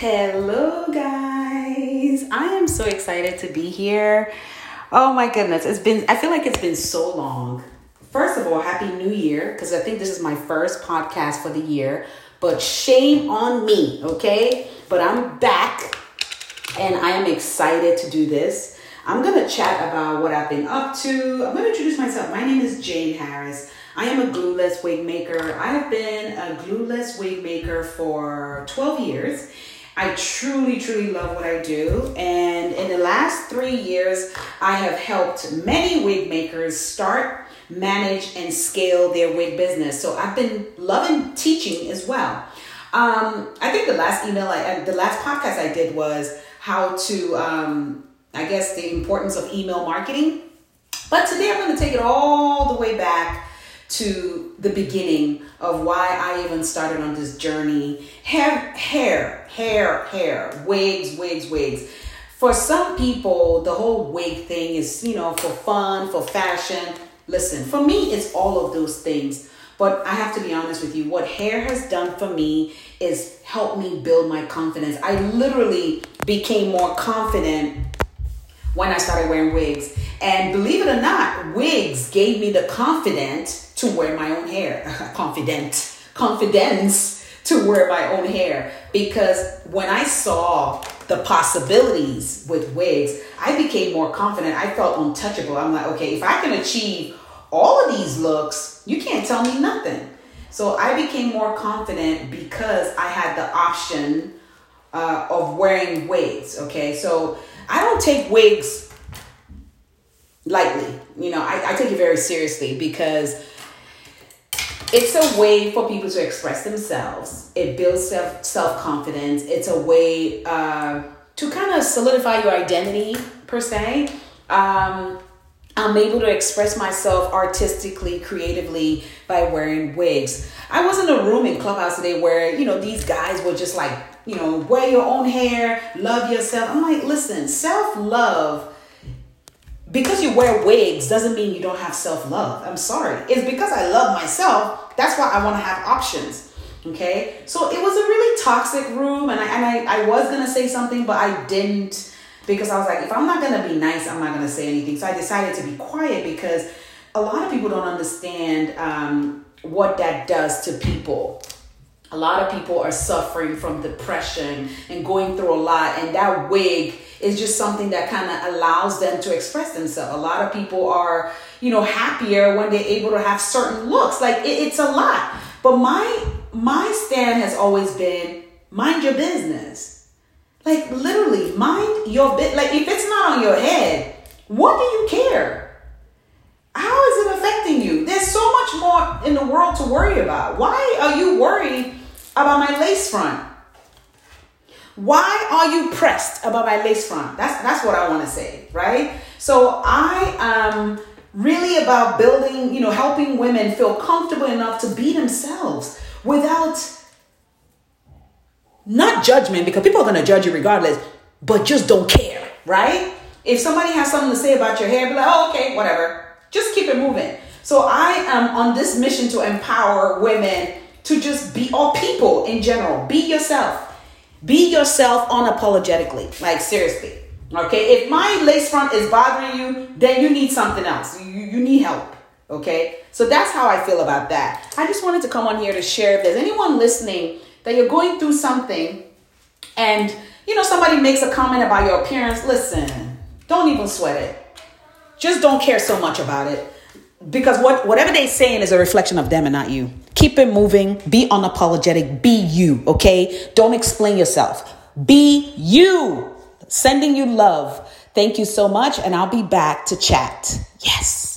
Hello, guys. I am so excited to be here. Oh my goodness, it's been, I feel like it's been so long. First of all, Happy New Year, because I think this is my first podcast for the year. But shame on me, okay? But I'm back and I am excited to do this. I'm gonna chat about what I've been up to. I'm gonna introduce myself. My name is Jane Harris. I am a glueless wig maker. I have been a glueless wig maker for 12 years. I truly, truly love what I do. And in the last three years, I have helped many wig makers start, manage, and scale their wig business. So I've been loving teaching as well. Um, I think the last email, I, the last podcast I did was how to, um, I guess, the importance of email marketing. But today I'm going to take it all the way back to the beginning of why I even started on this journey. Hair, hair, hair, hair, wigs, wigs, wigs. For some people, the whole wig thing is, you know, for fun, for fashion. Listen, for me, it's all of those things. But I have to be honest with you, what hair has done for me is help me build my confidence. I literally became more confident when I started wearing wigs. And believe it or not, wigs gave me the confidence to wear my own hair. confident, confidence to wear my own hair. Because when I saw the possibilities with wigs, I became more confident. I felt untouchable. I'm like, okay, if I can achieve all of these looks, you can't tell me nothing. So I became more confident because I had the option uh, of wearing wigs. Okay, so I don't take wigs lightly. You know, I, I take it very seriously because it's a way for people to express themselves. It builds self self confidence. It's a way uh, to kind of solidify your identity per se. Um, I'm able to express myself artistically, creatively by wearing wigs. I was in a room in Clubhouse today where, you know, these guys were just like, you know, wear your own hair, love yourself. I'm like, listen, self love, because you wear wigs doesn't mean you don't have self love. I'm sorry. It's because I love myself. That's why I want to have options. Okay. So it was a really toxic room, and I, and I, I was to say something, but I didn't because I was like, if I'm not gonna be nice, I'm not gonna say anything. So I decided to be quiet because a lot of people don't understand um, what that does to people. A lot of people are suffering from depression and going through a lot, and that wig is just something that kind of allows them to express themselves. A lot of people are, you know, happier when they're able to have certain looks. Like it, it's a lot. But my my stand has always been mind your business like literally, mind your bit. Like if it's not on your head, what do you care? How is it affecting you? There's so much more in the world to worry about. Why are you worried about my lace front? Why are you pressed about my lace front? That's that's what I want to say, right? So I am really about building, you know, helping women feel comfortable enough to be themselves without not judgment because people are going to judge you regardless, but just don't care, right? If somebody has something to say about your hair, be like, oh, okay, whatever. Just keep it moving. So I am on this mission to empower women to just be, or people in general, be yourself. Be yourself unapologetically. Like, seriously. Okay? If my lace front is bothering you, then you need something else. You, you need help. Okay? So that's how I feel about that. I just wanted to come on here to share if there's anyone listening that you're going through something and you know somebody makes a comment about your appearance, listen, don't even sweat it. Just don't care so much about it. Because what whatever they're saying is a reflection of them and not you. Keep it moving, be unapologetic, be you, okay? Don't explain yourself. Be you. Sending you love. Thank you so much, and I'll be back to chat. Yes.